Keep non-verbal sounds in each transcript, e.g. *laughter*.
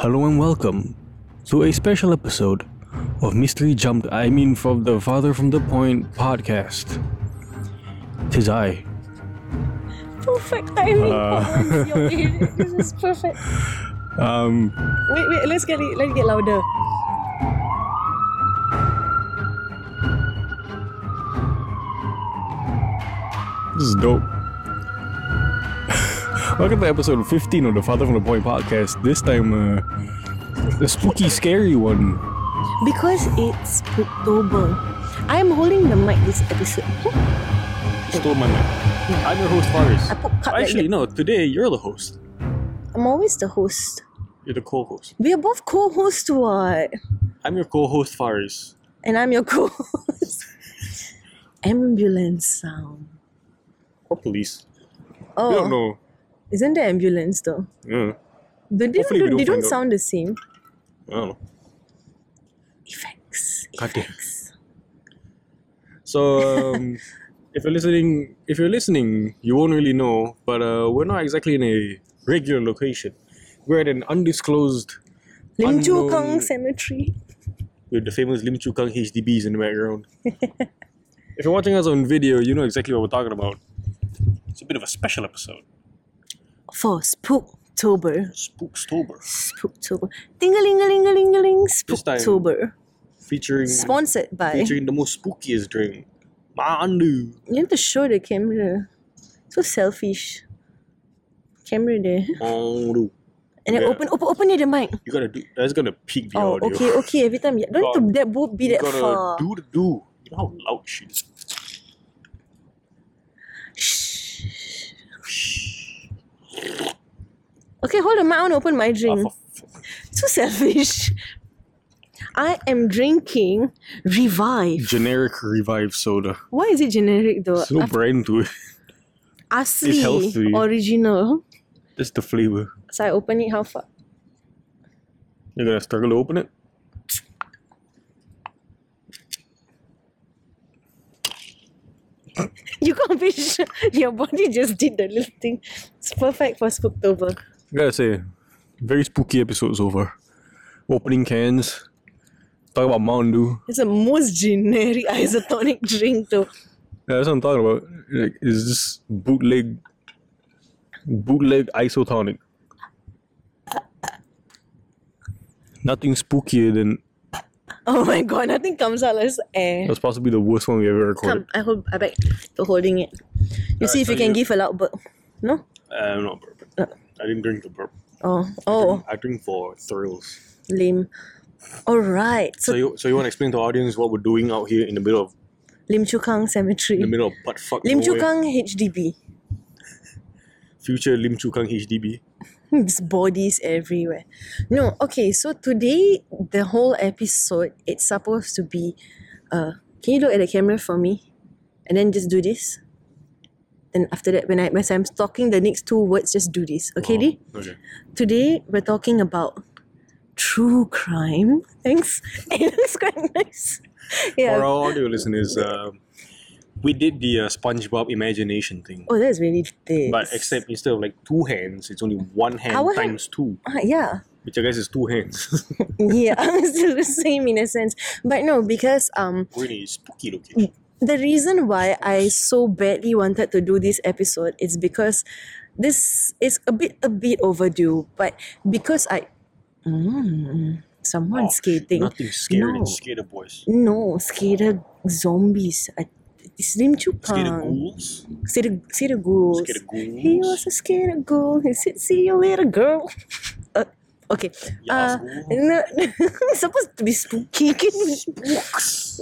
Hello and welcome to a special episode of Mystery Jumped, I mean from the Farther from the Point podcast. Tis I. Perfect timing Uh. for *laughs* your *laughs* period. This is perfect. Um, Wait, wait, let's get it, let's get louder. this is dope. Welcome to episode 15 of the Farther from the Point podcast. This time, uh, the spooky, scary one. Because it's October. I'm holding the mic this episode. Stole my mic. I'm your host, Fariz. I put cut like Actually, that. no, today you're the host. I'm always the host. You're the co host. We are both co-hosts what? I'm your co host, Fariz. And I'm your co-host. *laughs* ambulance sound. Or police. Oh, We don't know. Isn't there ambulance though? Yeah. They, they Hopefully don't, they don't out. sound the same. I don't know. Effects. Effects. So um, *laughs* if you're listening, if you're listening, you won't really know. But uh, we're not exactly in a regular location. We're at an undisclosed Lim Chu Kang Cemetery. with the famous Lim Chu Kang HDBs in the background. *laughs* if you're watching us on video, you know exactly what we're talking about. It's a bit of a special episode. For Spooktober. Spooktober. Spooktober. Ding-a-ling-a-ling-a-ling-a-ling. Spooktober. Featuring Sponsored by. featuring the most spookiest drink. Mandu. You have to show the camera. So selfish. Camera there. Mandu. And then Yeah. open, open, open it the mic. You gotta do that's gonna peak the Oh, audio. okay, okay. Every time, don't God. have to that both be You that gotta far. do the do. You know how loud she is. Okay, hold on. I want to open my Ah, drink. f- So selfish. I am drinking Revive. generic revive soda. Why is it generic though? There's no Af- brand to it. Asli, healthy. original. That's the flavor. So I open it how far? You're gonna struggle to open it. *laughs* You can't be sure. Your body just did the little thing. It's perfect for Spooktober. I gotta say, very spooky episode so far. Opening cans. Talk about Mountain Dew. It's the most generic isotonic *laughs* drink though. Yeah, that's what I'm talking about. Like, is this bootleg, bootleg isotonic? Nothing spookier than Oh my god, nothing comes out as air. that's possibly the worst one we ever recorded. Come, I hold I beg for holding it. You see if so you can you- give a loud burp. No? Uh, not bourbon. I didn't drink the burp. Oh, oh, I drink for thrills. lame. Alright, So so you so you want to explain to the audience what we're doing out here in the middle of Lim Chu Kang Cemetery. in the middle of butt fuck Lim Chu nowhere. Kang HDB. future Lim Chu Kang HDB. There's bodies everywhere. No, okay, so today the whole episode it's supposed to be uh can you look at the camera for me? And then just do this. Then after that when I when I'm talking the next two words, just do this. Okay, Lee? Okay. Today we're talking about true crime. Thanks. *laughs* It looks quite nice. Yeah. For our audio listeners, um, we did the uh, SpongeBob imagination thing, Oh, that's really thick. but except instead of like two hands, it's only one hand Our hand- times two, Ah, yeah. which I guess is two hands. *laughs* Yeah, *laughs* it's still the same in a sense. But no, because um really spooky looking. the reason why I so badly wanted to do this episode is because this is a bit a bit overdue. But because I mm, someone Oh, skating. Nothing scary No. than skater boys. No, skater zombies. I, it's Lim Chu Skater Kang. ghouls. Skater ghouls. Ghouls. He was a skater ghoul. He said, "See you later, girl." *laughs* uh, okay. Yeah, Uh, no, *laughs* it's supposed to be spooky. *laughs* Can you- Spooks.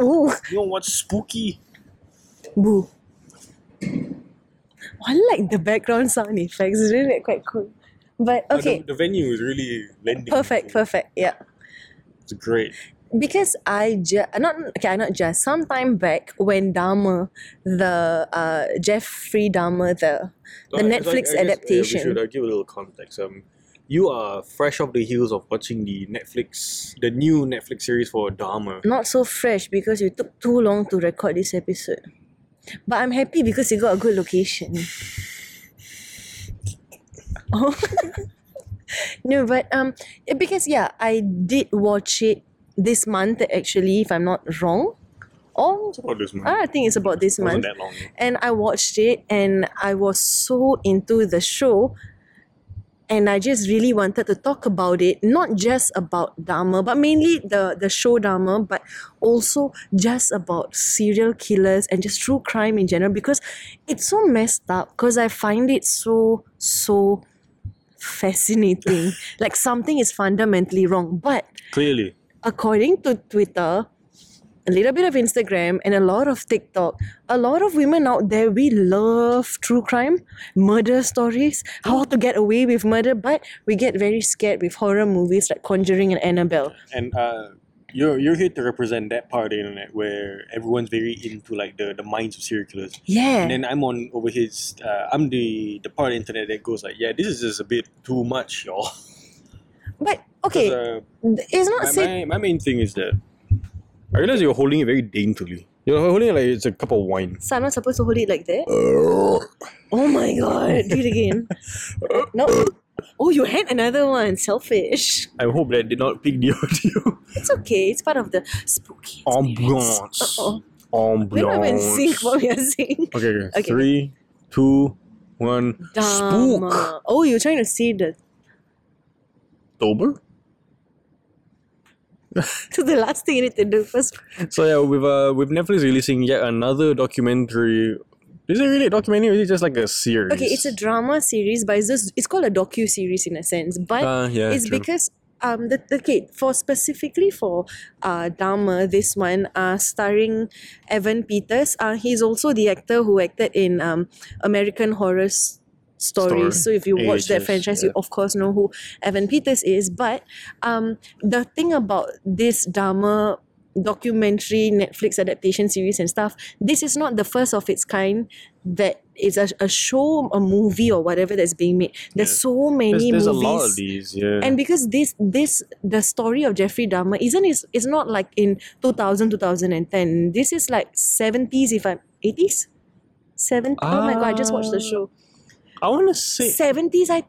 Ooh, You know what's spooky? boo. I like the background sound effects. It's really quite cool. But Uh, okay, the, the venue is really lending. perfect, perfect. Yeah. It's great. Because I just not okay, I not just sometime back when Dahmer, the uh Jeffrey Dahmer, the the Uh, Netflix I guess, uh, adaptation. we should uh, give a little context. Um, you are fresh off the heels of watching the Netflix, the new Netflix series for Dahmer. Not so fresh because we took too long to record this episode. But I'm happy because you got a good location. Oh. *laughs* No, but um, because yeah, I did watch it this month actually, if I'm not wrong. Or About this month. Ah, I think it's about this Wasn't month. and I watched it and I was so into the show and I just really wanted to talk about it not just about Dahmer but mainly the the show Dahmer but also just about serial killers and just true crime in general because it's so messed up because I find it so so fascinating *laughs* like something is fundamentally wrong but Clearly. According to Twitter, a little bit of Instagram, and a lot of TikTok, a lot of women out there, we love true crime, murder stories, how to get away with murder, but we get very scared with horror movies like Conjuring and Annabelle. And uh, you're you're here to represent that part of the internet where everyone's very into like the, the minds of serial killers. Yeah. And then I'm on over his. Uh, I'm the the part of the internet that goes like, yeah, this is just a bit too much, y'all. but okay, uh, it's not my, said. my, my main thing is that I realize you're holding it very daintily. You're holding it like it's a cup of wine. So I'm not supposed to hold it like that. *laughs* Oh my god! Do it again. *laughs* no. Oh, you had another one. Selfish. I hope that did not pick the *laughs* audio. It's okay. It's part of the spooky. Ambiance. Uh-oh. We're not even sync what we are saying. Okay, okay. Okay. Three, two, one. Spook. Oh, you're trying to see the October? *laughs* to the last thing you need to do first. So yeah, with uh with Netflix releasing yet another documentary. Is it really a documentary or is it just like a series? Okay, it's a drama series, but it's just it's called a docu series in a sense. But Ah, yeah, it's true. because um the okay for specifically for uh Dahmer this one uh starring Evan Peters uh he's also the actor who acted in um American Horror. Story. So if you watch that franchise, you of course know who Evan Peters is. But um the thing about this Dahmer documentary Netflix adaptation series and stuff, this is not the first of its kind that is a, a show, a movie or whatever that's being made. There's Yeah. so many There's, there's a movies. lot of these, yeah. And because this this the story of Jeffrey Dahmer isn't is it's not like in 2000 2010 this is like 70s if I'm 80s 7 oh my god I just watched the Ah. show I want to say 70s I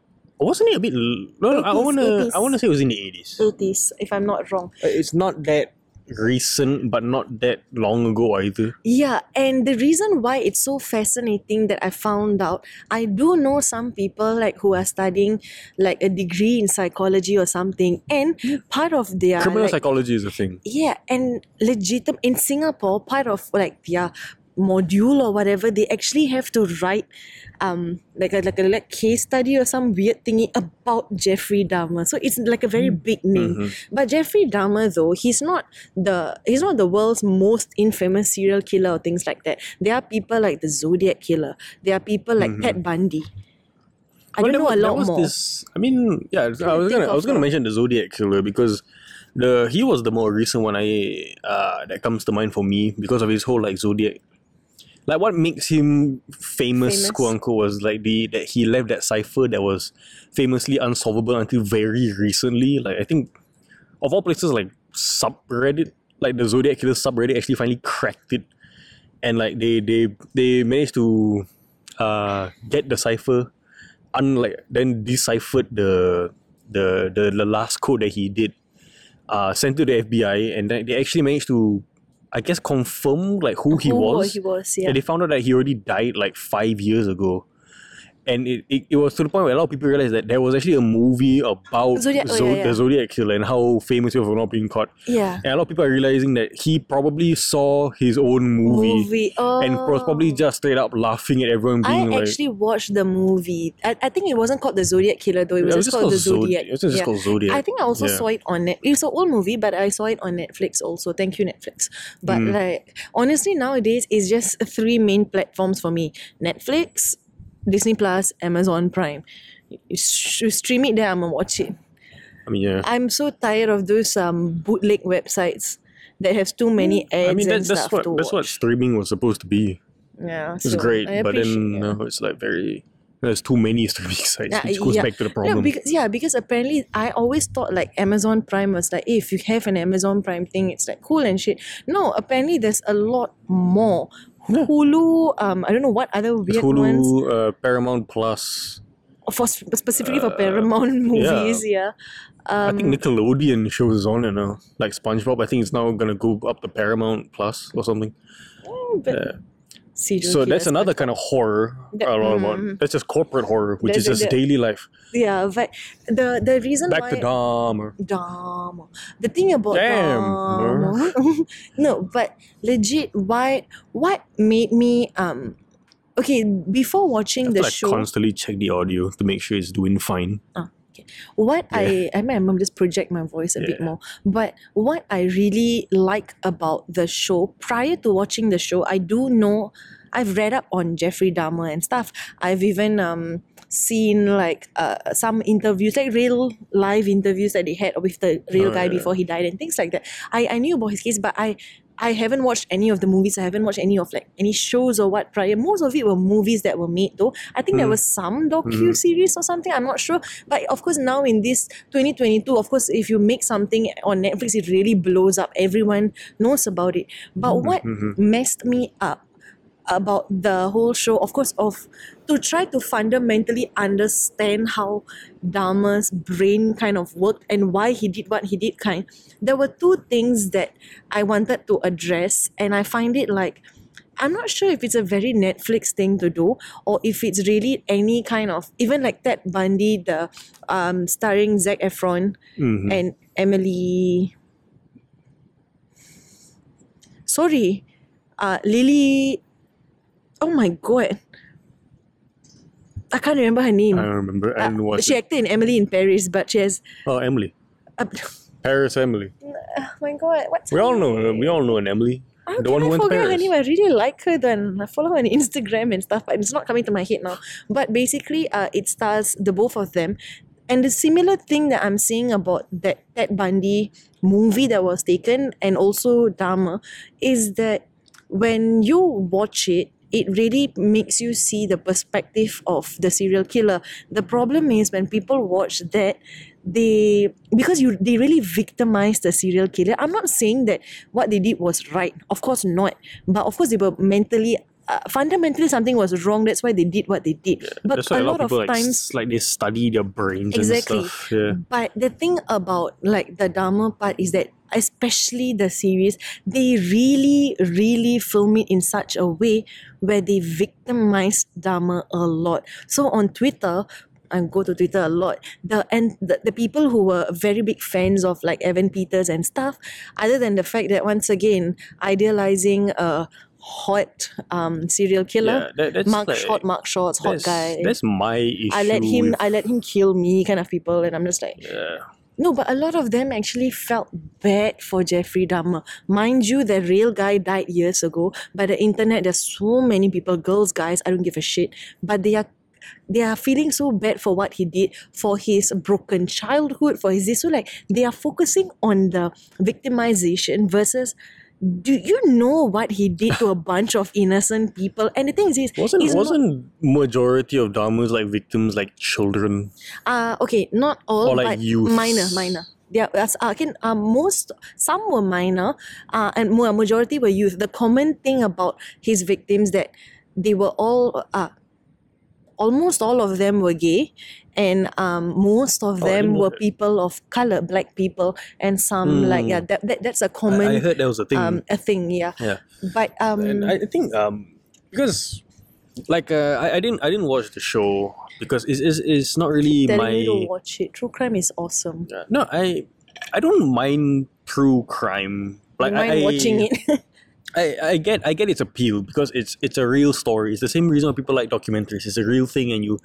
wasn't it a bit l- no, no I 80s, want to 80s. I want to say it was in the 80s. 80s if I'm not wrong Uh, It's not that recent but not that long ago either. Yeah, and the reason why it's so fascinating that I found out, I do know some people like who are studying like a degree in psychology or something, and part of their Criminal like, psychology is a thing. yeah, and legitimate in Singapore, part of like their module or whatever, they actually have to write um like a like a like case study or some weird thingy about Jeffrey Dahmer. So it's like a very big name. But Jeffrey Dahmer though, he's not the he's not the world's most infamous serial killer or things like that. There are people like the Zodiac killer. There are people like Ted Bundy. I Well, don't know a was- there lot more. This, I mean, yeah, I was gonna, I was gonna a- mention the Zodiac killer because the he was the more recent one I uh that comes to mind for me because of his whole like Zodiac. Like what makes him famous, Famous. quote unquote, was like the that he left that cipher that was famously unsolvable until very recently. Like I think of all places, like subreddit, like the Zodiac killer subreddit actually finally cracked it, and like they they they managed to uh get the cipher unlike then deciphered the the the, the last code that he did uh sent to the FBI and then they actually managed to I guess confirm like who he Who was he was, yeah. and they found out that he already died like five years ago and it, it, it was to the point where a lot of people realized that there was actually a movie about Zodiac- oh, yeah, yeah. the Zodiac killer and how famous he was for not being caught yeah. and a lot of people are realizing that he probably saw his own movie, Movie. Oh. and was probably just straight up laughing at everyone I being like I actually watched the movie. I, I think it wasn't called the Zodiac Killer though. It was, Yeah, just, called the Zod- Zodiac. It was just Yeah. called Zodiac. I think I also saw it on Net. It's an old movie, but I saw it on Netflix also. Thank you, Netflix. But Mm. like honestly, nowadays it's just three main platforms for me: Netflix, Disney Plus, Amazon Prime. You, sh- you stream it there, I'm gonna watch it. I mean, yeah. I'm so tired of those um bootleg websites that have too many ads I mean, that, that's what that's what streaming was supposed to be. Yeah, It's so great, but then yeah. no, it's like very. There's too many *laughs* streaming sites, Yeah, which goes yeah. back to the No, problem. because yeah, because apparently I always thought like Amazon Prime was like, hey, if you have an Amazon Prime thing, it's like cool and shit. No, apparently there's a lot more. Hulu, um, I don't know what other weird ones. Hulu, uh, Paramount Plus. for specifically for Paramount movies. Yeah. I think Nickelodeon shows is on it now. Like SpongeBob, I think it's now gonna go up to Paramount Plus or something. Mm, but Yeah. Serial So that's another kind of horror. That- I don't know mm. That's just corporate horror, which That- is just that- daily life. Yeah, but the the reason Back why to Dahmer. Dahmer. The thing about Damn, Dahmer, no, but legit, why? What made me um? Okay, before watching I the like show, constantly check the audio to make sure it's doing fine. What I I might mom just project my voice a bit more. But what I really like about the show, prior to watching the show, I do know I've read up on Jeffrey Dahmer and stuff. I've even um seen like uh, some interviews, like real live interviews that they had with the real Oh, guy yeah. before he died and things like that. I, I knew about his case, but I I haven't watched any of the movies. I haven't watched any of like any shows or what prior. Most of it were movies that were made though. I think there Mm. was some docu series or something. I'm not sure. But of course now in this 2022, of course if you make something on Netflix, it really blows up. Everyone knows about it. But what mhm. messed me up about the whole show, of course, of to try to fundamentally understand how Dahmer's brain kind of worked and why he did what he did kind. There were two things that I wanted to address, and I find it like I'm not sure if it's a very Netflix thing to do or if it's really any kind of even like Ted Bundy, the um starring Zac Efron Mhm. and Emily. Sorry, uh, Lily. Oh my god, I can't remember her name. I don't remember. Uh, And was she acted in Emily in Paris, but she has. oh Emily, Uh, Paris Emily. oh my god, what's We her all name? know. We all know an Emily. How the can one who I went to forget her Paris. name? I really like her. Then I follow her on *laughs* Instagram and stuff, but it's not coming to my head now. But basically, uh, it stars the both of them, and the similar thing that I'm seeing about that Ted Bundy movie that was taken, and also Dahmer, is that when you watch it. It really makes you see the perspective of the serial killer. The problem is when people watch that, they because you they really victimize the serial killer. I'm not saying that what they did was right. Of course not. But of course they were mentally uh, fundamentally something was wrong. That's why they did what they did. but That's why a lot lot of people of like, times like they study their brains Exactly. and stuff. Yeah. but the thing about like the Dahmer part is that especially the series, they really, really film it in such a way where they victimize Dahmer a lot. So on Twitter, I go to Twitter a lot. The and the, the people who were very big fans of like Evan Peters and stuff, other than the fact that once again idealizing a hot um serial killer, Yeah, that- Mark like- Mark Shorts, hot guy. that's my issue. I let him with- I let him kill me kind of people and I'm just like yeah. no but a lot of them actually felt bad for Jeffrey Dahmer mind you the real guy died years ago but the internet there's so many people girls guys I don't give a shit but they are they are feeling so bad for what he did for his broken childhood for his this so like they are focusing on the victimization versus do you know what he did to a *laughs* bunch of innocent people and the thing is Wasn't it's not- wasn't majority of Dahmers like victims like children? Uh okay, not all, Or like but youths. minor, minor. Yeah, that's uh, again. Uh, most some were minor, uh, and more majority were youth. The common thing about his victims that they were all uh, almost all of them were gay, and um, most of Oh, them were that. people of color, black people, and some like Hmm. yeah, that, that that's a common I heard that was a thing. um a thing. Yeah, yeah. but um and I think um because like uh, I, I didn't I didn't watch the show because it's it's, it's not really telling my you to watch it. True crime is awesome. Yeah, no I I don't mind true crime like I mind I, watching it. *laughs* I, I get I get its appeal because it's it's a real story. It's the same reason why people like documentaries. It's a real thing, and you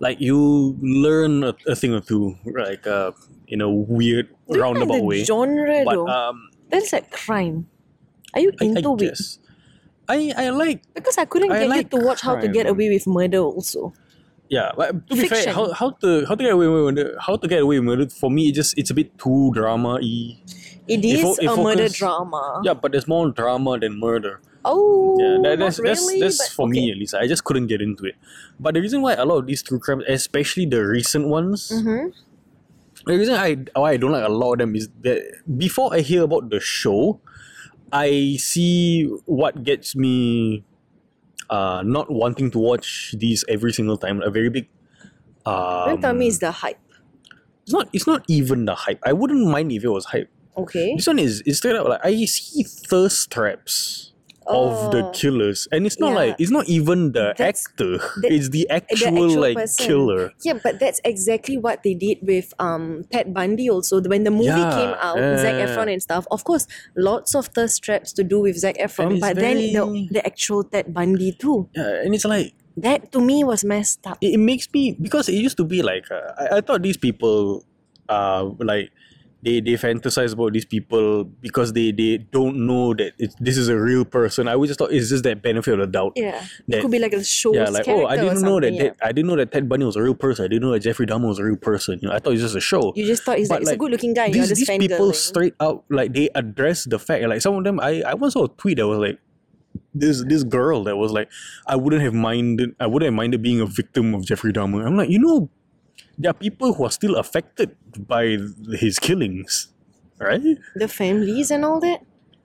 like you learn a, a thing or two, like uh, in a weird Do like roundabout the way. genre But though. um, That's like crime. Are you I, I into it? I I like Because I couldn't I get like you to watch How to Get. Away with Murder also. yeah. But to be fair, how how to how to get away with murder, how to get away with murder for me it just it's a bit too drama y. It is fo- a murder drama. Yeah, but there's more drama than murder. Oh, Yeah, that, that's that's really, that's but for okay. me at least. I just couldn't get into it. But the reason why a lot of these true crimes, especially the recent ones, Mhm. the reason I why I don't like a lot of them is that before I hear about the show, I see what gets me uh not wanting to watch these every single time. A very big Um, Don't tell me it's the hype. it's not. It's not even the hype. I wouldn't mind if it was hype. Okay. This one is is straight up like I see thirst traps of the Oh. killers, and it's not Yeah. like it's not even the That's- actor. that- it's the actual, actual like person. killer. Yeah, but that's exactly what they did with um Ted Bundy also. When the movie Yeah, came out, yeah, Zac Efron and stuff, of course, lots of thirst traps to do with Zac Efron, it's but then the, very- the actual Ted Bundy too. Yeah, and it's like That to me was messed up. it, it makes me because it used to be like uh, I, I thought these people uh like they they fantasize about these people because they they don't know that it, this is a real person. I always just thought it's just that benefit of the doubt. Yeah. That- it could be like a show's yeah, like oh, I didn't know that, something, that I didn't know that Ted Bundy was a real person. I didn't know that Jeffrey Dahmer was a real person. You know, I thought it was just a show. You just thought he's like, it's a good looking guy. These, these people straight out like they address the fact like some of them I, I once saw a tweet that was like this this girl that was like I wouldn't have minded I wouldn't have minded being a victim of Jeffrey Dahmer. I'm like, you know, there are people who are still affected by his killings. Right? the families and all that.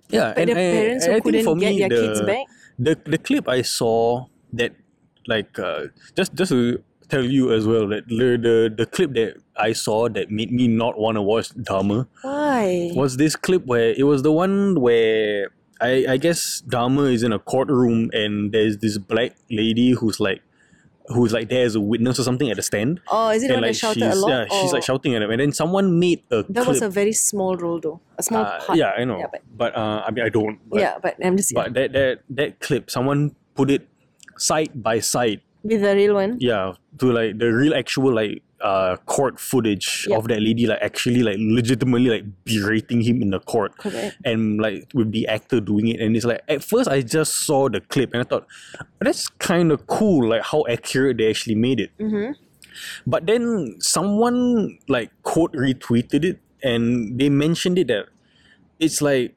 Yeah. But the parents who couldn't get their kids back. The the clip I saw that like uh, just just to tell you as well that the, the the clip that I saw that made me not want to watch Dahmer. Why? was this clip where it was the one where I I guess Dahmer is in a courtroom and there's this black lady who's like who's like there as a witness or something at the stand. Oh, is it and like that shouted she's a lot? yeah, she's like shouting at him. And then someone made a That clip. was a very small role though. A small uh, part. yeah, I know. Yeah, but, but uh, I mean I don't. But, yeah, but I'm just but that that that clip, someone put it side by side with the real one. yeah to like the real actual like uh court footage Yep. of that lady like actually like legitimately like berating him in the court Correct. and like with the actor doing it and it's like at first i just saw the clip and i thought that's kind of cool like how accurate they actually made it Mm-hmm. but then someone like quote retweeted it and they mentioned it that it's like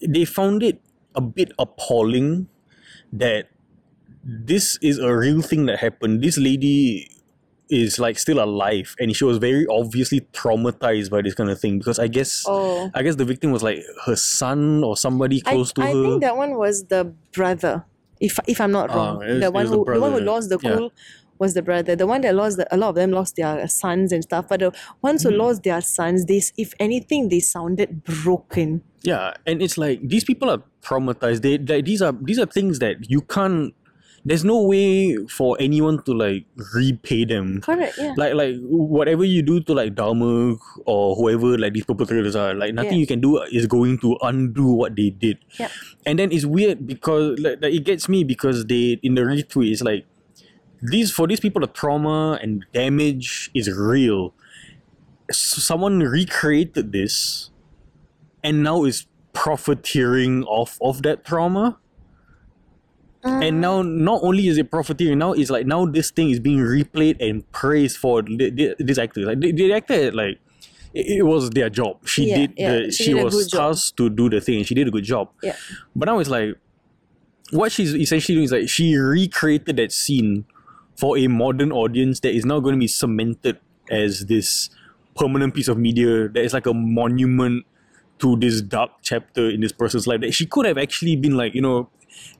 they found it a bit appalling that this is a real thing that happened. This lady is like still alive and she was very obviously traumatized by this kind of thing because I guess Oh. I guess the victim was like her son or somebody I, close to I her. I think that one was the brother. If if I'm not Ah, wrong, it was- the one was the who the one who lost the Yeah. cool was the brother. The one that lost the, a lot of them lost their sons and stuff. But the ones who Hmm. lost their sons, they s- if anything, they sounded broken. Yeah, and it's like these people are traumatized. They like these are these are things that you can't. There's no way for anyone to like repay them. Correct. Yeah. Like like whatever you do to like Dahmer or whoever like these perpetrators are, like nothing Yeah. you can do is going to undo what they did. Yeah. And then it's weird because like, like it gets me because they in the retweet it's like these for these people the trauma and damage is real. S- someone recreated this and now is profiteering off of that trauma. And uh-huh. now, not only is it profiteering, now it's like now this thing is being replayed and praised for the, the, this actor. Like the, the actor, like it, it was their job. She Yeah, did yeah, the. she She, did was tasked to do the thing, and she did a good job. Yeah. But now it's like, what she's essentially doing is like she recreated that scene for a modern audience that is now going to be cemented as this permanent piece of media that is like a monument to this dark chapter in this person's life that she could have actually been like you know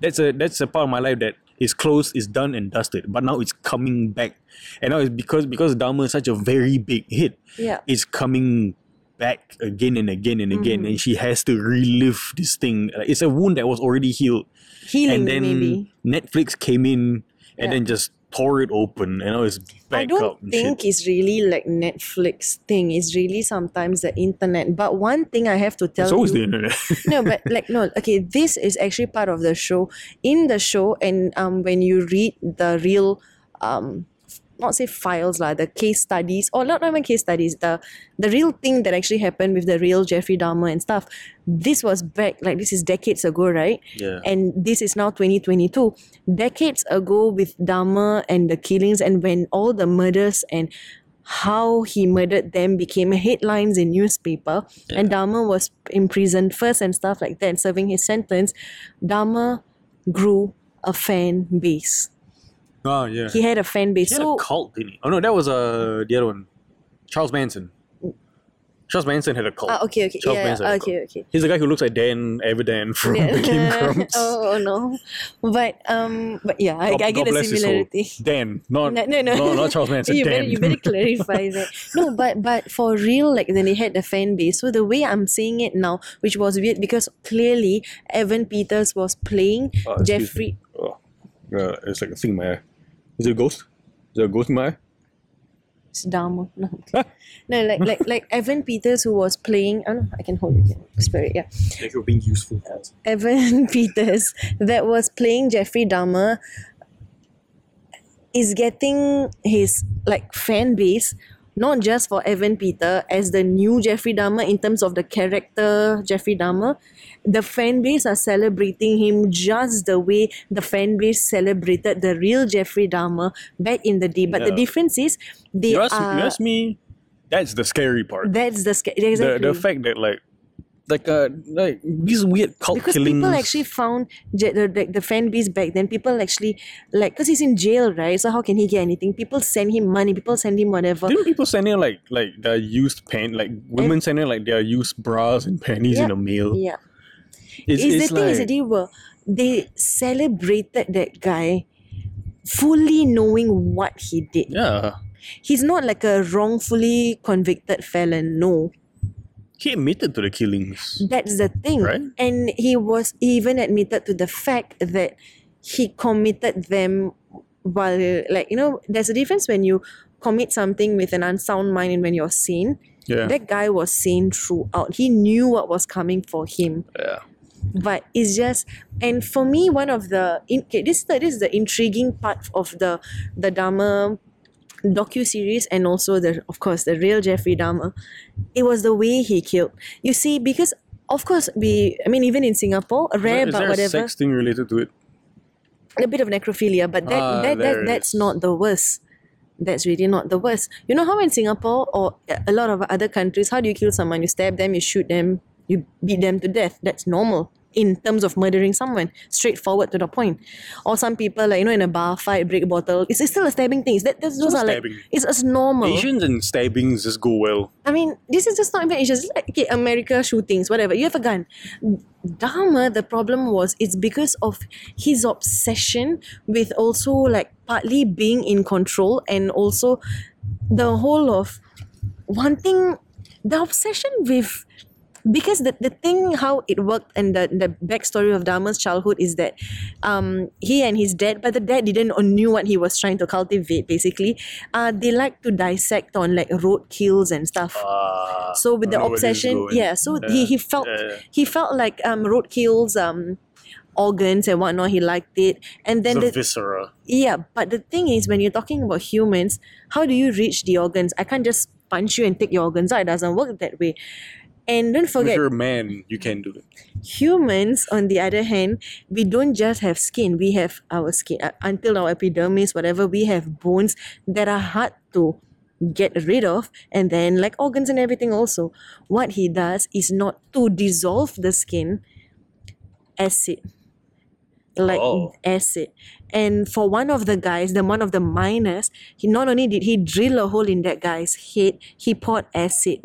that's a that's a part of my life that is closed is done and dusted but now it's coming back and now it's because because Dahmer is such a very big hit Yeah. it's coming back again and again and again Mm-hmm. and she has to relive this thing it's a wound that was already healed Healing and then maybe. Netflix came in and Yeah. then just tore it open and now it's back up. I don't think shit. it's really like Netflix thing. It's really sometimes the internet. But one thing I have to tell it's always you, the internet *laughs* no, but like no, okay, this is actually part of the show. In the show, and um, when you read the real um, not say files lah, the case studies, or not even case studies, the the real thing that actually happened with the real Jeffrey Dahmer and stuff. This was back like this is decades ago, right? yeah. And this is now 2022 decades ago with Dahmer and the killings and when all the murders and how he murdered them became headlines in newspaper. And Dahmer was imprisoned first and stuff like that serving his sentence. Dahmer grew a fan base oh yeah he had a fan base He had so a cult, didn't he? Oh no, that was uh the other one, Charles Manson. Charles Manson had a cult. Ah, okay, okay, Charles yeah, Manson a okay, okay. He's the guy who looks like Dan Avidan from the *laughs* Game Grumps. *laughs* oh no, but um, but yeah, I, God- I get God a bless his soul. similarity. Dan, not No, no, no. not Charles Manson. *laughs* you Dan. better you better clarify that. No, but but for real, like then they had the fan base. So the way I'm seeing it now, which was weird because clearly Evan Peters was playing Oh, Jeffrey. me. Oh, uh, it's like a thing in my. Is it a ghost? Is there a ghost in my eye? It's Dahmer. *laughs* No, no, like like *laughs* like Evan Peters who was playing. Oh no, I can hold you. Spirit, yeah. Like you're being useful. Evan *laughs* Peters that was playing Jeffrey Dahmer is getting his like fan base not just for Evan Peter as the new Jeffrey Dahmer in terms of the character Jeffrey Dahmer the fan base are celebrating him just the way the fan base celebrated the real Jeffrey Dahmer back in the day but the difference is they You ask, are you ask me, that's the scary part. that's the scary. exactly The, the fact that like like uh like these weird cult because killings. people actually found the, the, the fan base back then people actually like because he's in jail right so how can he get anything people send him money people send him whatever Didn't people send him like like their used pen like women send in like their used bras and panties in Yeah. the mail? yeah It's, is it's the thing is that they were they celebrated that guy fully knowing what he did yeah. he's not like a wrongfully convicted felon no He admitted to the killings. That's the thing. Right. And he was even admitted to the fact that he committed them while, like, you know, there's a difference when you commit something with an unsound mind and when you're sane. Yeah. That guy was sane throughout. He knew what was coming for him. yeah. But it's just, and for me, one of the, in, okay, this, is the- this is the intriguing part of the, the Dahmer docu series and also the of course the real Jeffrey Dahmer it was the way he killed. You see because of course we I mean even in Singapore rare Is but there a whatever. sex thing related to it? a bit of necrophilia but that Ah, that, that that's not the worst. That's really not the worst. You know how in Singapore or a lot of other countries how do you kill someone? You stab them you shoot them you beat them to death. That's normal in terms of murdering someone straightforward to the point or some people like you know in a bar fight break a bottle it's, it's still a stabbing thing that, that's, those not are like it's, it's normal Asians and stabbings just go well. I mean, this is just not even Asia. It's like okay, America shootings, whatever. You have a gun. Dahmer, the problem was it's because of his obsession with also like partly being in control and also the whole of wanting the obsession with because the, the thing how it worked and the, the backstory of Dahmer's childhood is that um, he and his dad, but the dad didn't or knew what he was trying to cultivate basically. Uh, they like to dissect on like road kills and stuff. Uh, so with the know where this is obsession, yeah. So he, he felt yeah, yeah. he felt like um road kills um organs and whatnot. He liked it, and then the the, viscera. yeah, but the thing is, when you're talking about humans, how do you reach the organs? I can't just punch you and take your organs out. It doesn't work that way. And don't If forget, you're a man, you can do it. humans, on the other hand, we don't just have skin. We have our skin uh, until our epidermis, whatever. We have bones that are hard to get rid of, and then like organs and everything. Also, what he does is not to dissolve the skin, acid like Oh. acid. And for one of the guys, the one of the minors, he not only did he drill a hole in that guy's head, he poured acid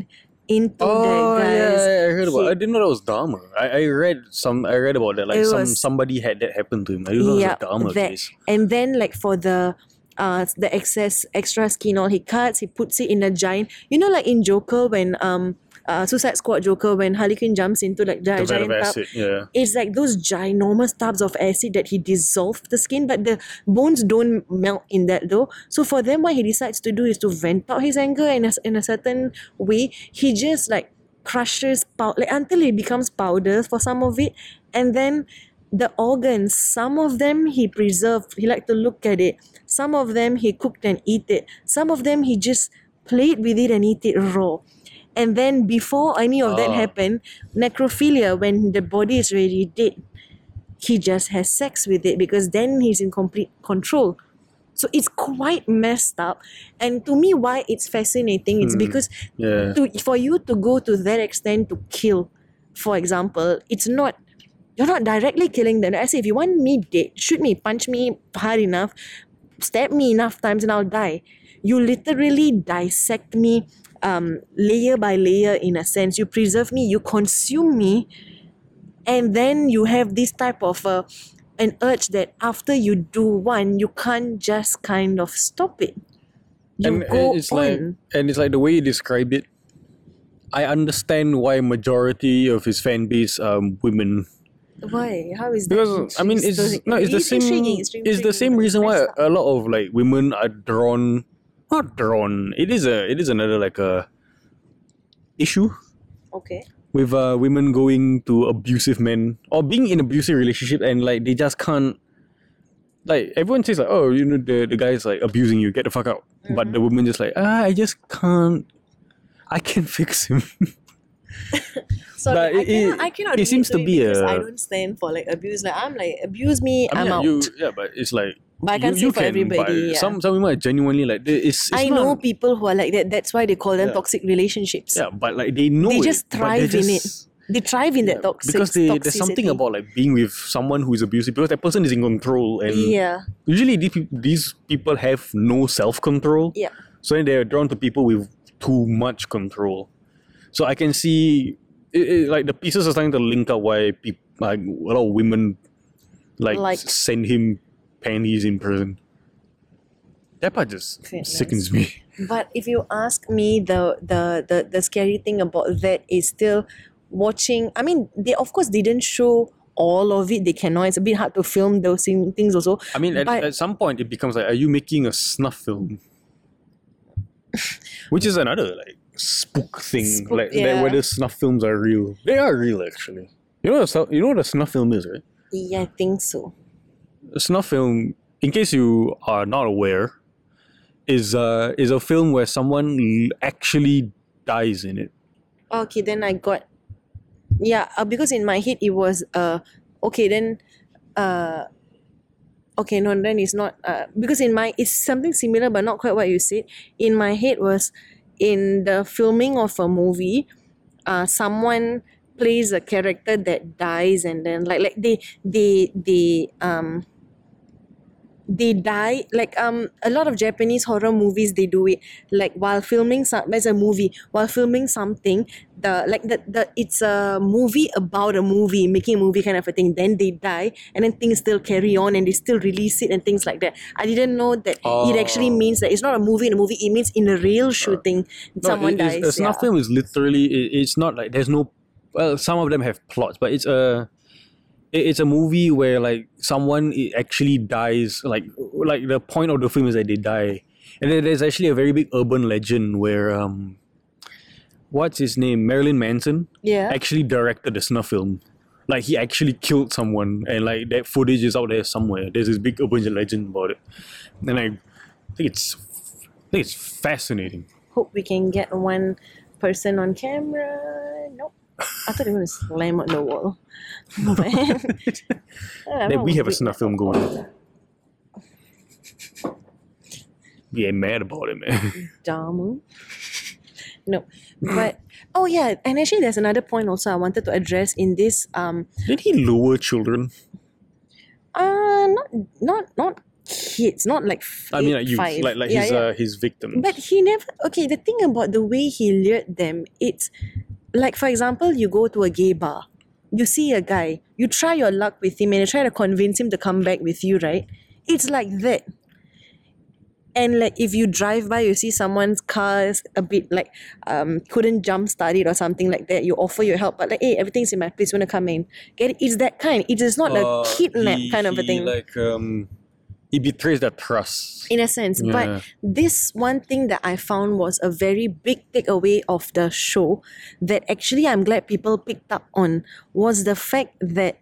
into Oh that yeah, guy's yeah, I heard about. I didn't know that was Dahmer. I, I read some. I read about that. Like It some was- somebody had that happen to him. I didn't know it was a Dahmer that, case. and then like for the uh the excess extra skin all he cuts, he puts it in a giant you know like in Joker when um uh Suicide Squad Joker when Harley Quinn jumps into like The giant, giant tub acid. Yeah. it's like those ginormous tubs of acid that he dissolved the skin, but the bones don't melt in that though. So for them, what he decides to do is to vent out his anger in a, in a certain way. He just like crushes pow- like until it becomes powder for some of it, and then the organs, some of them he preserved. He liked to look at it. Some of them he cooked and eat it. Some of them he just played with it and eat it raw. And then before any of that Ah. happened, necrophilia, when the body is already dead, he just has sex with it because then he's in complete control. So it's quite messed up. And to me, why it's fascinating, it's Hmm. because Yeah. to, for you to go to that extent to kill, for example, it's not you're not directly killing them. I say if you want me dead, shoot me, punch me hard enough, stab me enough times and I'll die. You literally dissect me, um, layer by layer in a sense. You preserve me, you consume me, and then you have this type of uh, an urge that after you do one, you can't just kind of stop it. You and go it's on. like and it's like the way you describe it i understand why majority of his fan base are women Why? How is that? because i mean it's no it's the same intriguing, it's it's the same reason why a lot of like women are drawn not drawn it is a it is another like a issue Okay. with uh women going to abusive men or being in abusive relationship and like they just can't like everyone says like oh you know the the guy's like abusing you get the fuck out but Mm-hmm. the woman just like ah I just can't I can *laughs* fix him *laughs* Sorry, But I it- cannot. I cannot. it seems to it be because I a- don't stand for like abuse. Like I'm like abuse me, I mean, I'm yeah, out. you yeah but it's like But I can't you, say you for can, everybody, yeah. some some women are genuinely like it's, it's I not, know people who are like that. That's why they call them Yeah. toxic relationships. yeah but like they know They just but thrive they in it. They thrive in yeah, that toxic because they, there's something about like being with someone who is abusive because that person is in control and yeah, usually these, these people have no self control. yeah. So then they're drawn to people with too much control. So I can see it, it, like the pieces are starting to link up why peop like a lot of women like, Like- send him panties in prison. That part just Goodness. sickens me. *laughs* But if you ask me, the, the the the scary thing about that is still watching. I mean, they of course didn't show all of it. They cannot. It's a bit hard to film those thing- things also. I mean, at, at some point it becomes like, are you making a snuff film? *laughs* Which is another like spook thing, Spook, like that yeah. whether snuff films are real. They are real, actually. You know, what a, you know what a snuff film is, right? Yeah, I think so. Snuff film, in case you are not aware, is uh is a film where someone actually dies in it. Okay, then I got yeah, uh, because in my head it was uh okay then uh okay no then it's not uh because in my it's something similar but not quite what you said. In my head was in the filming of a movie, uh someone plays a character that dies and then like like they they they um they die like um a lot of japanese horror movies they do it like while filming some as a movie while filming something the like the, the it's a movie about a movie making a movie kind of a thing then they die and then things still carry on and they still release it and things like that i didn't know that it actually Oh. means that it's not a movie in a movie it means in a real shooting No, someone it- it's- dies A snuff yeah. film is literally it, it's not like there's no well some of them have plots, but it's a it- it's a movie where like someone actually dies like like the point of the film is that they die. And then there's actually a very big urban legend where um what's his name? Marilyn manson yeah. actually directed the snuff film. Like he actually killed someone and like that footage is out there somewhere. There's this big urban legend about it. And i think it's i think it's fascinating. Hope we can get one person on camera. Nope I thought they were going to slam on the wall. *laughs* *laughs* I we have a snuff film going. On. We ain't mad about it, man. dumb. No, but oh yeah, and actually there's another point also I wanted to address in this. Um, Did he lure children? uh, not not not kids, not like I mean, like you, five. like like Yeah, his yeah. uh his victims. But he never. Okay, the thing about the way he lured them, it's like for example, you go to a gay bar, you see a guy, you try your luck with him, and you try to convince him to come back with you, right? It's like that. And like if you drive by, you see someone's car is a bit like um couldn't jump start it or something like that. You offer your help, but like hey, everything's in my place. Wanna come in? Get it? It's that kind. It is not Uh, a kidnap he- kind of a thing Like um, he betrays that trust. in a sense. Yeah. But this one thing that I found was a very big takeaway of the show that actually I'm glad people picked up on was the fact that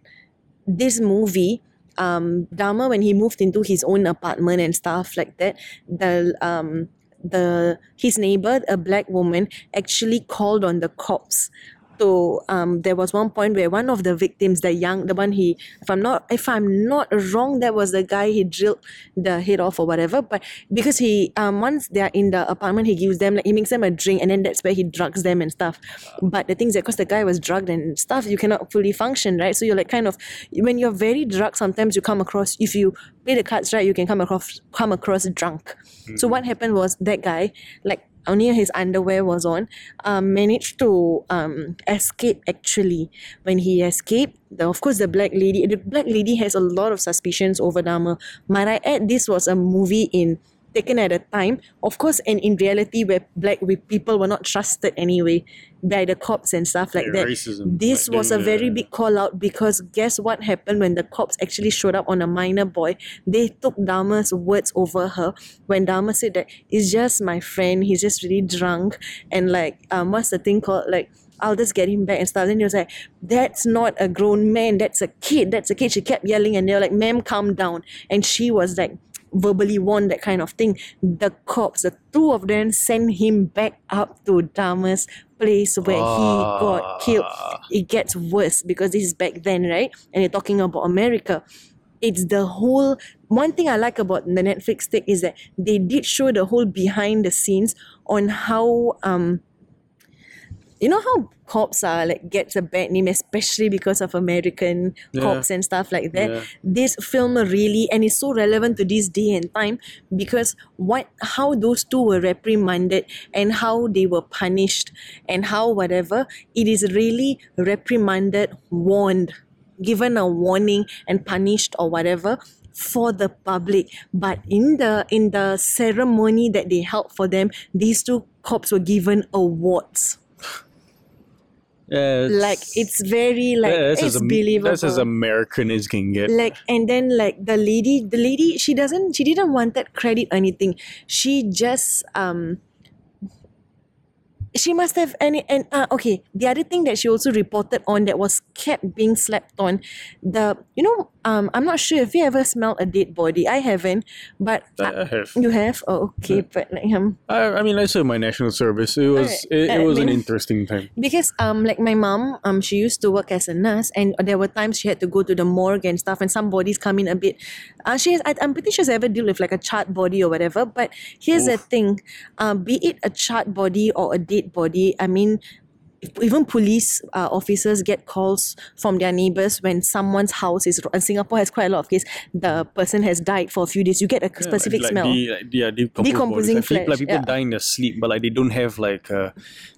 this movie, um, Dahmer, when he moved into his own apartment and stuff like that, the um the his neighbor, a black woman, actually called on the cops. So um, there was one point where one of the victims, the young, the one he, if I'm not, if I'm not wrong, that was the guy he drilled the head off or whatever. But because he, um, once they're in the apartment, he gives them like he makes them a drink, and then that's where he drugs them and stuff. But the thing is that because the guy was drugged and stuff, you cannot fully function, right? So you're like kind of when you're very drugged, sometimes you come across if you play the cards right, you can come across come across drunk. So what happened was that guy like only his underwear was on, um, managed to um, escape actually. When he escaped, the, of course, the black lady, the black lady has a lot of suspicions over Dahmer. Might I add, this was a movie in taken at a time, of course, and in reality where black people were not trusted anyway by the cops and stuff like Yeah, that. racism, This was a very yeah. big call out because guess what happened when the cops actually showed up on a minor boy? They took Dahmer's words over her when Dahmer said that it's just my friend, he's just really drunk and like um what's the thing called like I'll just get him back and stuff. Then he was like, That's not a grown man, that's a kid, that's a kid. She kept yelling and they were like, Ma'am, calm down. And she was like verbally warned that kind of thing. The cops, the two of them sent him back up to Dahmer's place where he got killed. Ah. It gets worse because this is back then, right? And you're talking about America. It's the whole one thing I like about the Netflix take is that they did show the whole behind the scenes on how um you know how cops are like gets a bad name especially because of american Yeah. cops and stuff like that Yeah. this film really and is so relevant to this day and time because what how those two were reprimanded and how they were punished and how whatever it is really reprimanded warned given a warning and punished or whatever for the public but in the in the ceremony that they held for them these two cops were given awards Like it's very like yeah, that's it's as, Am- believable. that's as American as can get. like and then like the lady the lady she doesn't she didn't want that credit or anything. She just um she must have any and uh, okay the other thing that she also reported on that was kept being slept on the you know um i'm not sure if you ever smelled a dead body i haven't but I have. you have oh okay but like um I, I mean, I served my national service. It was Alright. it, it I was an interesting time. because um like my mom um she used to work as a nurse and there were times she had to go to the morgue and stuff and some bodies come in a bit uh, she has, I, I'm pretty sure she's ever dealt with like a charred body or whatever but here's the thing um be it a charred body or a dead body I mean even police uh, officers get calls from their neighbors when someone's house is and Singapore has quite a lot of cases the person has died for a few days you get a Yeah, specific like, smell De, like, yeah, Decomposing. Like, people- like people yeah. die in their sleep, but like they don't have like uh,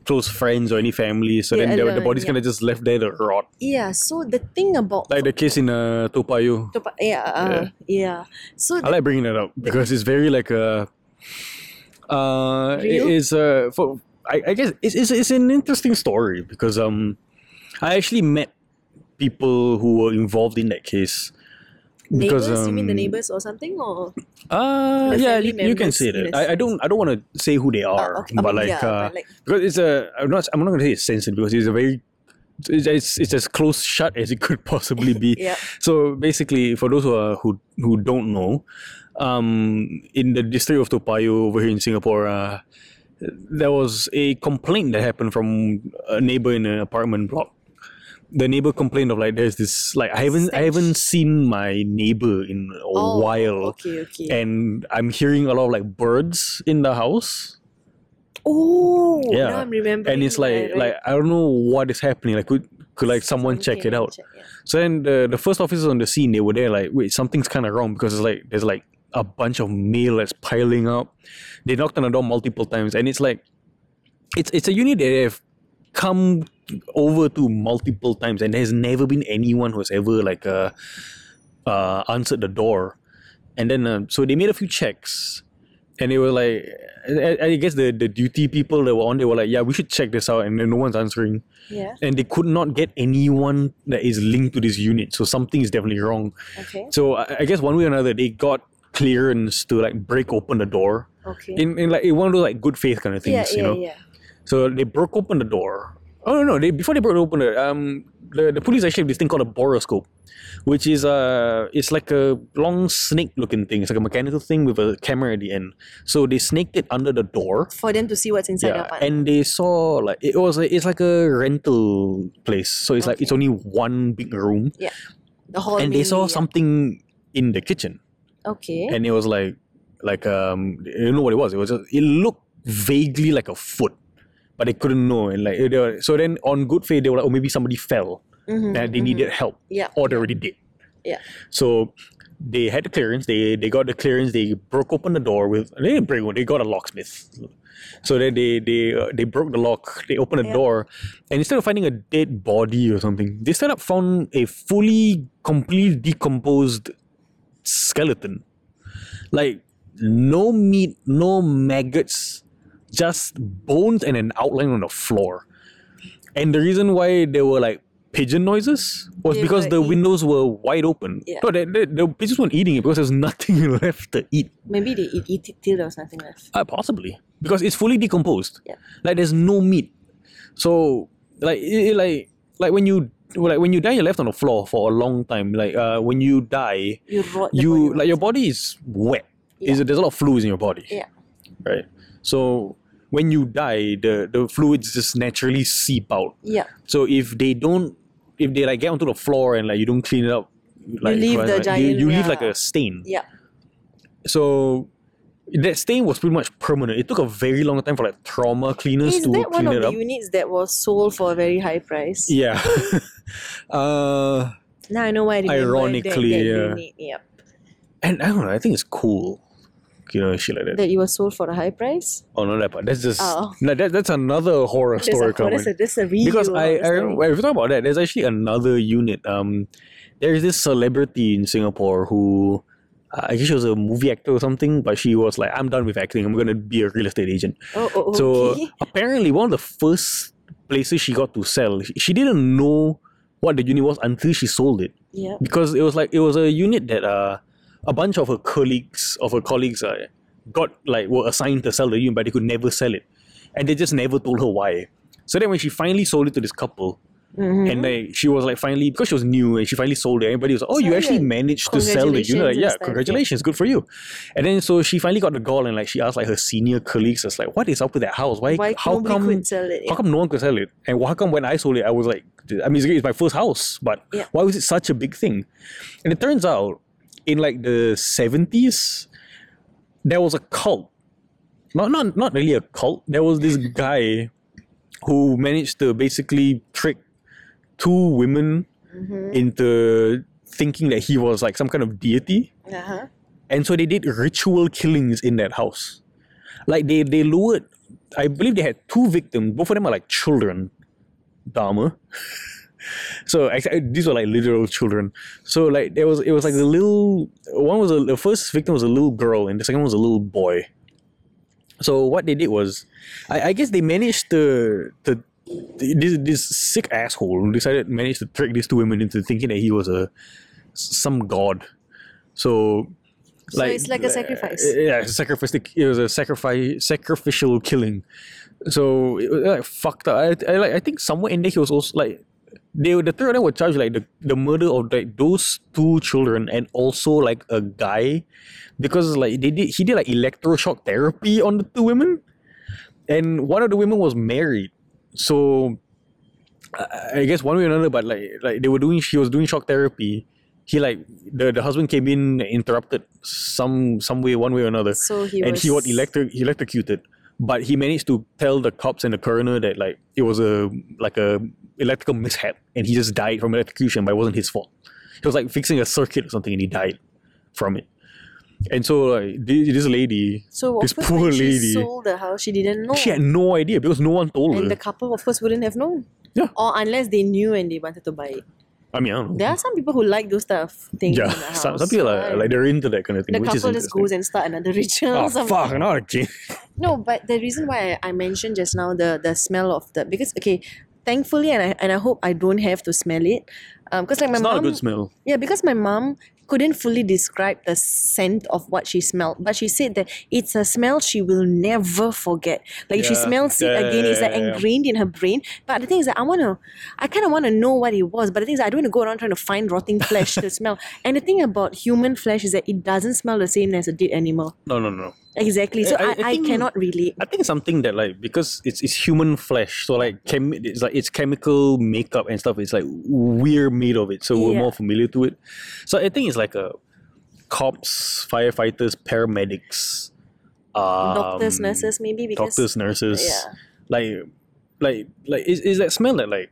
close friends or any family, so Yeah, then the, the body's kind of just left there to rot. yeah so the thing about Like the case in uh, Toa Payoh. Topa- yeah, uh, yeah so I like bringing it up because it's very like a. Uh, Real? it is uh for I, I guess it's, it's it's an interesting story because um, I actually met people who were involved in that case. neighbors Because, you mean the um, neighbors or something or Uh yeah, you, you can say that. I, I don't I don't want to say who they are, okay. I but mean, like yeah, uh but like- because it's a I'm not I'm not gonna say it's sensitive because it's a very it's, it's, it's as close shut as it could possibly be. *laughs* Yeah. So basically, for those who are, who who don't know, um, in the district of Toa Payoh over here in Singapore, uh, there was a complaint that happened from a neighbor in an apartment block. The neighbor complained of like there's this like I haven't I haven't seen my neighbor in a oh while okay okay and I'm hearing a lot of like birds in the house. oh Yeah. I'm remembering And it's like right, right. like I don't know what is happening. Like could could like someone check it out. check, yeah. So then the the first officers on the scene they were there like wait something's kind of wrong because it's like there's like a bunch of mail that's piling up. They knocked on the door multiple times and it's like it's it's a unit that they have come over to multiple times and there's never been anyone who's ever like uh, uh answered the door. And then uh, so they made a few checks and they were like I, I guess the, the duty people that were on they were like yeah we should check this out and then no one's answering yeah and they could not get anyone that is linked to this unit. So something is definitely wrong. okay So I, I guess one way or another, they got clearance to like break open the door okay in, in like in one of those like good faith kind of things, yeah you know. yeah So they broke open the door. Oh no, no! They before they broke open it, um, the, the police actually have this thing called a borescope, which is uh, it's like a long snake looking thing. It's like a mechanical thing with a camera at the end. So they snaked it under the door. for them to see what's inside the Yeah, apartment and they saw like it was a, it's like a rental place, so it's like it's only one big room, yeah the hall and they saw yeah. something in the kitchen, okay and it was like like um you don't know what it was. It was just, it looked vaguely like a foot, but they couldn't know. And like they were, so then on good faith they were like, oh maybe somebody fell Mhm, and they mhm. needed help, yeah or they already did. yeah So they had the clearance. They they got the clearance. They broke open the door with. They didn't break one. They got a locksmith. So then they they uh, they broke the lock. They opened the Yeah. door, and instead of finding a dead body or something, they straight up found a fully, completely decomposed skeleton. Like no meat, no maggots, just bones and an outline on the floor. And the reason why there were like pigeon noises was They because the eat- windows were wide open. Yeah. No, the, the, the pigeons weren't eating it because there's *laughs* nothing left to eat. Maybe they eat, eat it till there was nothing left. Uh, possibly because it's fully decomposed. Yeah. Like there's no meat. So like it like like when you like when you die, you're left on the floor for a long time. Like uh, when you die, You you like your body is wet. Yeah. Is there's a lot of fluids in your body. Yeah. Right. So when you die, the the fluids just naturally seep out. Yeah. So if they don't, if they like get onto the floor and like you don't clean it up, like you leave right, the like, giant- you, you leave like a stain. Yeah. So that stain was pretty much permanent. It took a very long time for like trauma cleaners Is to that one of the units that was sold for a very high price? yeah. *laughs* uh, Now I know why I Ironically, that, that yeah. unit. Yep. and I don't know. I think it's cool. You know, shit like that. That it was sold for a high price? oh no, that part. That's just Oh. no, that, that's another horror That's story a, coming. that's a, that's a real because I, I remember, if you talk about that, there's actually another unit. Um, there is this celebrity in Singapore who, I guess she was a movie actor or something, but she was like, "I'm done with acting. I'm gonna be a real estate agent." Oh, oh, oh, So *laughs* apparently, one of the first places she got to sell, she, she didn't know what the unit was until she sold it Yeah. because it was like it was a unit that uh, a bunch of her colleagues of her colleagues uh, got like were assigned to sell the unit, but they could never sell it, and they just never told her why. So then when she finally sold it to this couple, Mhm. and like she was like finally because she was new and she finally sold it, everybody was like, "Oh, you actually yeah, managed to sell the unit." Like, congratulations yeah, stuff, yeah. congratulations, good for you. And then so she finally got the gall and like she asked like her senior colleagues, "It's like, what is up with that house? Why? Why how come? it? How come no one could sell it? And how come when I sold it, I was like, I mean, it's, it's my first house, but Yeah. why was it such a big thing? And it turns out, in like the seventies, there was a cult. Not not not really a cult. There was this guy who managed to basically trick two women Mhm. into thinking that he was like some kind of deity. Uh-huh. And so they did ritual killings in that house. Like they they lured, I believe they had two victims. Both of them are like children. Dahmer. *laughs* so actually, these were like literal children. So like there was it was like the little one was a, the first victim was a little girl and the second one was a little boy. So what they did was, I, I guess they managed to to this this sick asshole decided managed to trick these two women into thinking that he was a some god. So So it's like a sacrifice. uh, yeah, it's a sacrifice. It was a sacrifice, sacrificial killing. So it was like fucked up. I, I like. I think somewhere in there he was also like, they the three of them were charged like the, the murder of like those two children and also like a guy, because like they did he did like electroshock therapy on the two women, and one of the women was married. So I guess one way or another, but like like they were doing, she was doing shock therapy. He like the, the husband came in, interrupted some some way, one way or another, So he and was. he got electric he electrocuted. But he managed to tell the cops and the coroner that like it was a like a electrical mishap, and he just died from electrocution, but it wasn't his fault. He was like fixing a circuit or something, and he died from it. And so like this lady, So this poor lady, sold the house, she didn't know. she had no idea because no one told her. and the couple, of course, wouldn't have known. Yeah. Or unless they knew and they wanted to buy it. I mean, I. There are some people who like those stuff things yeah, in the house. some, some people are like they're into that kind of thing. the which is couple just goes and start another *laughs* ritual. Oh something. fuck! Not again. No, but the reason why I, I mentioned just now the the smell of the because okay, thankfully and I and I hope I don't have to smell it, um, because like my It's not a good smell. yeah because my mom couldn't fully describe the scent of what she smelled, but she said that it's a smell she will never forget. Like if she Yeah. smells it Yeah, again, yeah, it's like yeah, yeah. ingrained in her brain. But the thing is that I wanna, I kind of want to know what it was. But the thing is, I don't want to go around trying to find rotting *laughs* flesh to smell. And the thing about human flesh is that it doesn't smell the same as a dead animal. No, no, no. Exactly. So I- I, I I, cannot relate. I think something that like because it's it's human flesh, so like chem it's like it's chemical makeup and stuff. It's like we're made of it, so we're more familiar to it. So I think it's like a cops, firefighters, paramedics, um, doctors, nurses, maybe because doctors, nurses, yeah. like like like is is that smell that like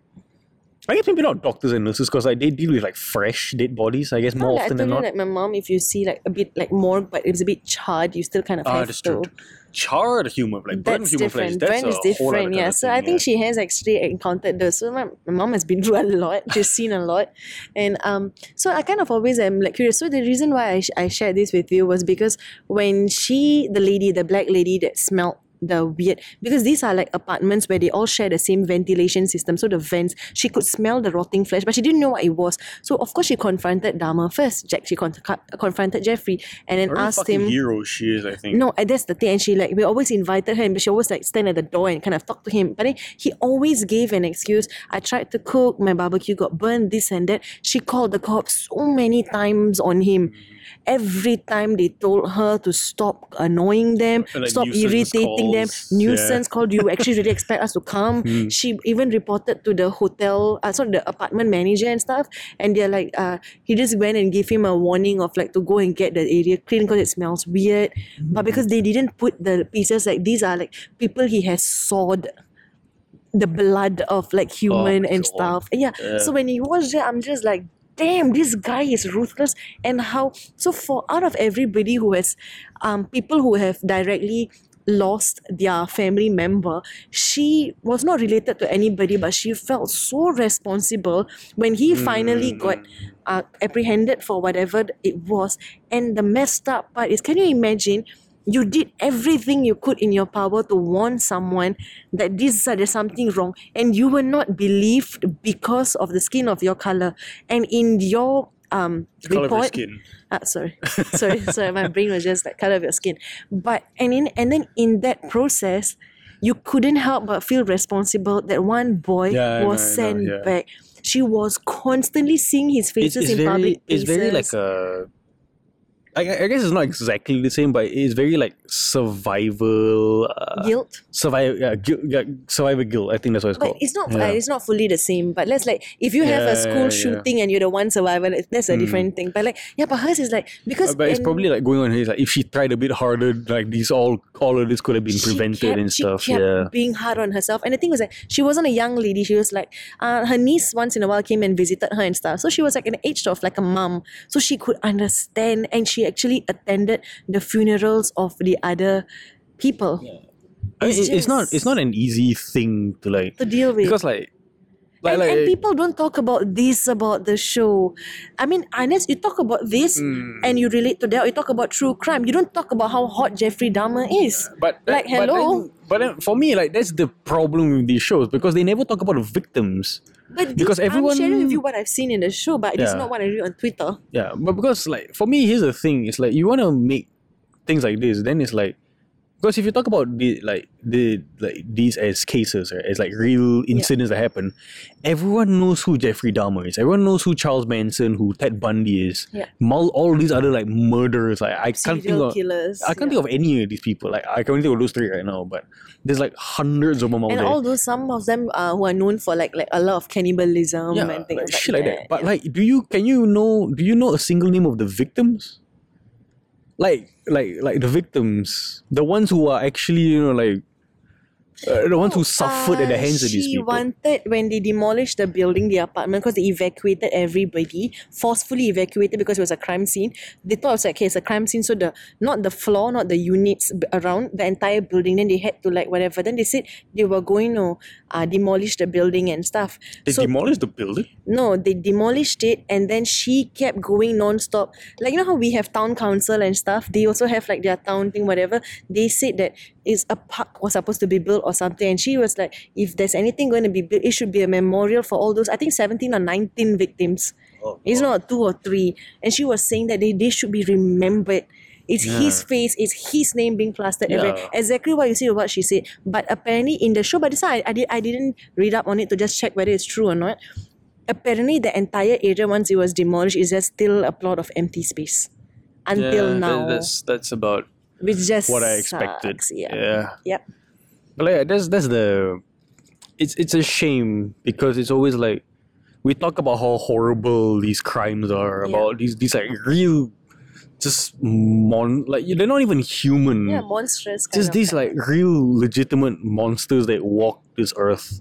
I guess maybe not doctors and nurses because like they deal with like fresh dead bodies. I guess more like, often than you, not. like my mom, if you see like a bit like morgue, but it's a bit charred, you still kind of Ah, have that's to. true. Charred human, like burnt human flesh. That's a is different, yeah. So thing, I think yeah. she has actually encountered those. So my, my mom has been *laughs* through a lot. She's seen a lot, and um, so I kind of always am like curious. So the reason why I, sh- I shared this with you was because when she, the lady, the black lady that smelled the weird because these are like apartments where they all share the same ventilation system so the vents she could smell the rotting flesh but she didn't know what it was so of course she confronted Dahmer first Jack she con- confronted Jeffrey and then asked him hero she is, I think. no, and that's the thing. And she like we always invited her, but she always like stand at the door and kind of talk to him. But then he always gave an excuse. I tried to cook, my barbecue got burned, this and that. She called the cops so many times on him. Every time they told her to stop annoying them, Like stop irritating them. calls, yeah. Nuisance called you actually really expect us to come. She even reported to the hotel, uh, sorry, the apartment manager and stuff. And they're like, uh, he just went and gave him a warning of like to go and get the area clean because it smells weird. But because they didn't put the pieces like these are like people he has sawed the blood of like human my and God. stuff. Yeah. Yeah. So when you watch that, I'm just like, damn, this guy is ruthless. And how so for out of everybody who has um people who have directly lost their family member, she was not related to anybody, but she felt so responsible when he finally got uh, apprehended for whatever it was. And the messed up part is, can you imagine? You did everything you could in your power to warn someone that this uh, there's something wrong and you were not believed because of the skin of your color and in your um Colour of your skin. Ah, sorry *laughs* sorry sorry my brain was just like color of your skin but and in and then in that process you couldn't help but feel responsible that one boy Yeah, I know, was know, sent yeah. back she was constantly seeing his It's, faces it's in public very, it's very like a. I, I guess it's not exactly the same, but it's very like survival. Uh, guilt survival, yeah, guilt, yeah, survivor guilt. I think that's what it's But called. it's not Yeah. uh, it's not fully the same. But let's like if you have a school yeah. Shooting and you're the one survivor, that's a different thing. But like yeah, but hers is like because Uh, but it's probably like going on here. Like if she tried a bit harder, like these all all of this could have been prevented kept- and she stuff. kept Yeah. being hard on herself. And the thing was that she wasn't a young lady. She was like uh, her niece once in a while came and visited her and stuff. So she was like an age of like a mom. So she could understand and she actually attended the funerals of the other people I mean, It's it's not it's not an easy thing to like to deal with. because like like and, like and people don't talk about this about the show. I mean, unless you talk about this Hmm. and you relate to that, or you talk about true crime, you don't talk about how hot Jeffrey Dahmer is. But Like, that- but hello? then- But then, for me, like that's the problem with these shows because they never talk about the victims. But Because this- everyone- I'm sharing with you what I've seen in the show, but it's not what I read on Twitter. Yeah, but because like for me, here's the thing: it's like you want to make things like this, then it's like because if you talk about the like the like these as cases, right, as like real incidents that happen, everyone knows who Jeffrey Dahmer is. Everyone knows who Charles Manson, who Ted Bundy is. Yeah. All these other like murderers. Like I can't think of. killers. I can't yeah. think of any of these people. Like I can only think of those three right now, but there's like hundreds of them out and there. although some of them uh, who are known for like like a lot of cannibalism yeah, and things like, like, shit like that. But yeah. like, do you can you know? Do you know a single name of the victims? Like, like, like the victims, the ones who are actually, you know, like uh, the ones who suffered at the Uh, hands of these people. she people. wanted when they demolished the building, the apartment, because they evacuated everybody, forcefully evacuated because it was a crime scene. They thought it was like, okay, it's a crime scene, so the not the floor, not the units around the entire building. Then they had to like whatever. Then they said they were going to uh, demolish the building and stuff. they so demolished the building. No, they demolished it and then she kept going non-stop. Like you know how we have town council and stuff? They also have like their town thing, whatever. They said that is a park was supposed to be built or something. And she was like, if there's anything going to be built, it should be a memorial for all those, I think 17 or 19 victims. Oh, It's not two or three. And she was saying that they, they should be remembered. It's his face, it's his name being plastered everywhere. Yeah. Exactly what you see what she said. But apparently in the show, but this I, I did I didn't read up on it to just check whether it's true or not. Apparently the entire area once it was demolished is just still a plot of empty space. Until now. that's that's about which just what I expected. sucks, Yeah. yeah. Yep. But like that's that's the it's it's a shame because it's always like we talk about how horrible these crimes are, Yeah. about these these like real just mon like they're not even human. Yeah, monstrous. Just these like real legitimate monsters that walk this earth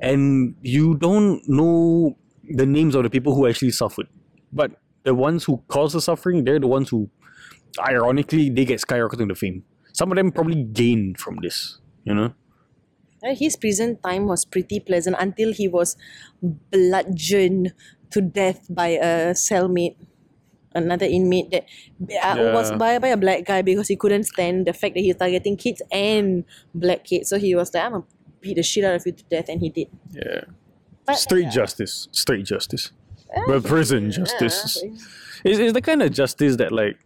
and you don't know the names of the people who actually suffered. But the ones who caused the suffering they're the ones who ironically they get skyrocketing the fame. Some of them probably gain from this you know? Uh, His prison time was pretty pleasant until he was bludgeoned to death by a cellmate, another inmate that uh, was by, by a black guy because he couldn't stand the fact that he was targeting kids and black kids. So he was like, I'm gonna beat the shit out of you to death, and he did. yeah But, straight justice straight justice uh, but prison justice yeah. is, is the kind of justice that like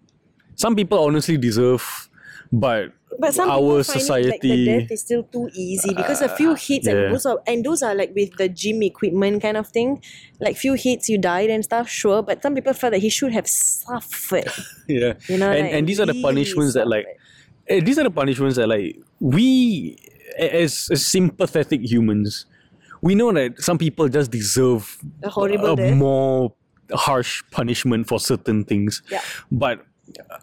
some people honestly deserve but But some our people find society it like the death is still too easy because a few hits yeah. and those are and those are like with the gym equipment kind of thing. Like few hits you died and stuff, sure. But some people felt that he should have suffered. *laughs* yeah You know, and, like, and these are the really punishments that like eh, these are the punishments that like we as, as sympathetic humans we know that some people just deserve A horrible a death. more harsh punishment for certain things Yeah. but uh,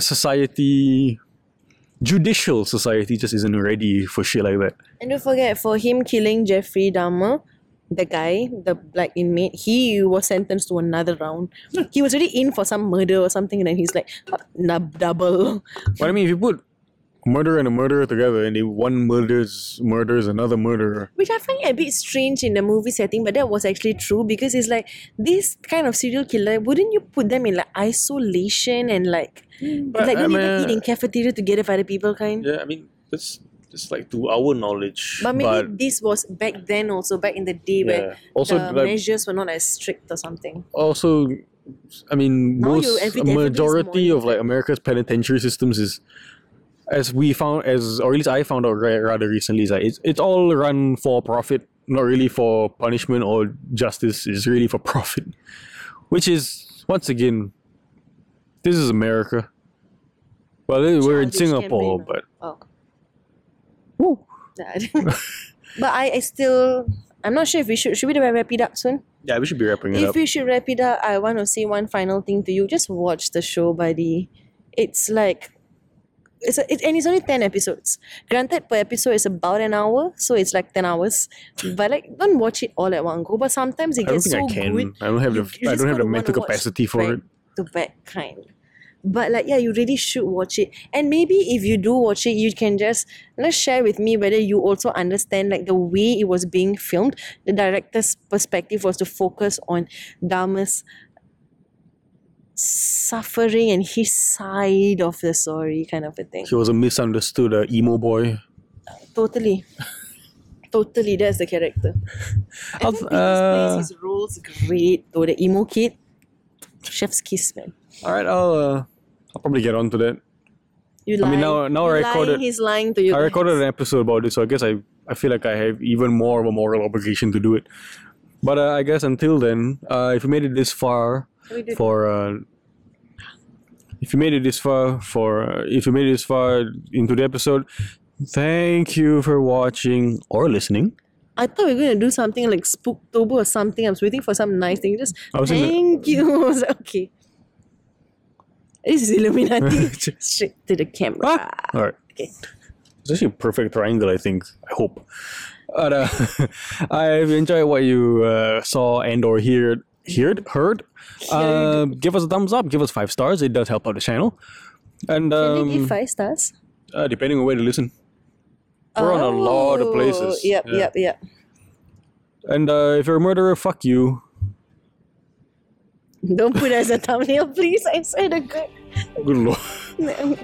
society judicial society just isn't ready for shit like that And don't forget, for him killing Jeffrey Dahmer, the guy, the black inmate, he was sentenced to another round. He was already in for some murder or something, and then he's like, "Nub double. but i mean if you put murder and a murderer together and they one murders murders another murderer Which I find a bit strange in the movie setting, but that was actually true because it's like this kind of serial killer, wouldn't you put them in like isolation and like, mm, But, like I don't even mean- eat in cafeteria together with other people kind? Yeah, I mean that's that's like to our knowledge. But maybe this was back then also, back in the day where also the like, measures were not as strict or something. also I mean Now most you- every- everybody's majority of like. America's penitentiary systems is as we found as or at least I found out rather recently is like it's it's all run for profit, not really for punishment or justice. It's really for *laughs* profit, which is once again, this is America. Well, we're in Singapore, campaign, but Oh. *laughs* But I, I still I'm not sure if we should should we wrap it up soon? yeah, we should be wrapping it If up. If we should wrap it up, I want to say one final thing to you. Just watch the show, buddy. It's like it's a, it, and it's only 10 episodes. Granted, per episode is about an hour, so it's like 10 hours. But like, don't watch it all at one go. But sometimes it I gets so I can. good. I don't have you- the you I don't have the mental capacity for back it. To back kind. But like, yeah, you really should watch it. And maybe if you do watch it, you can just let's share with me whether you also understand like the way it was being filmed. The director's perspective was to focus on Dahmer's suffering and his side of the story, kind of a thing. He was a misunderstood uh, emo boy. Totally. Totally, that's the character. *laughs* And then uh, plays his roles great though. The emo kid, chef's kiss, man. All right, I'll uh, I'll probably get on to that. You lying. I mean, now- now I lying, recorded- He's lying to you. I guys. recorded an episode about this, so I guess I I feel like I have even more of a moral obligation to do it. But uh, I guess until then, uh, if you made it this far Can we do- for uh, if you made it this far for uh, if you made it this far into the episode, thank you for watching or listening. I thought we were gonna do something like Spooktober or something. I was waiting for some nice thing. Just I was in the- thank you. *laughs* I was like, okay. This is Illuminati. *laughs* *laughs* Straight to the camera. Ah! All right. Okay. It's actually a perfect triangle, I think. I hope. But, uh, I've enjoyed what you uh, saw and or heard. Heard, heard. Uh, give us a thumbs up. Give us five stars. It does help out the channel. And Can they give um, five stars? uh, depending on where to listen. We're on a lot of places. Oh, Yep, Yeah. yep, yep. And uh, if you're a murderer, fuck you. *laughs* Don't put as a thumbnail, please. I swear to God. Good lord. *laughs*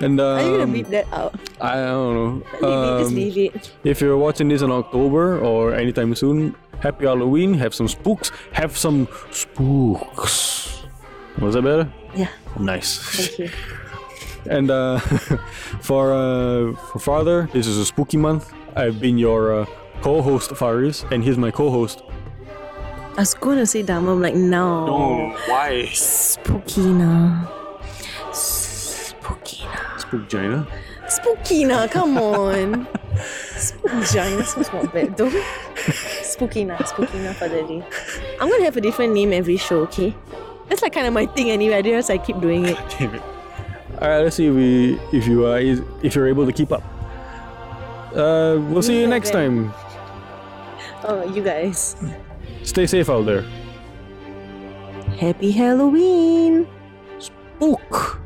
Are And you um, gonna beep that out? I don't know. Leave it, just Um, leave it. If you're watching this in October or anytime soon, happy Halloween. Have some spooks. Have some spooks. Was that better? Yeah, Nice. thank you. *laughs* And uh, *laughs* for uh, for father, this is a spooky month. I've been your uh, co-host Fariz, and here's my co-host. I was gonna say Dahmer, I'm like, no. No, why? Spookina. Spookina. Spook China. Spookina, come on. *laughs* Spookina sounds not bad though. Spookina, Spookina for the day. I'm gonna have a different name every show, okay? That's like kind of my thing anyway. I realize I keep doing it. *laughs* Damn it. All right, let's see if we if you are if you're able to keep up. Uh, we'll see you Yeah, next okay. time. Oh, you guys. Stay safe out there. Happy Halloween! Spook.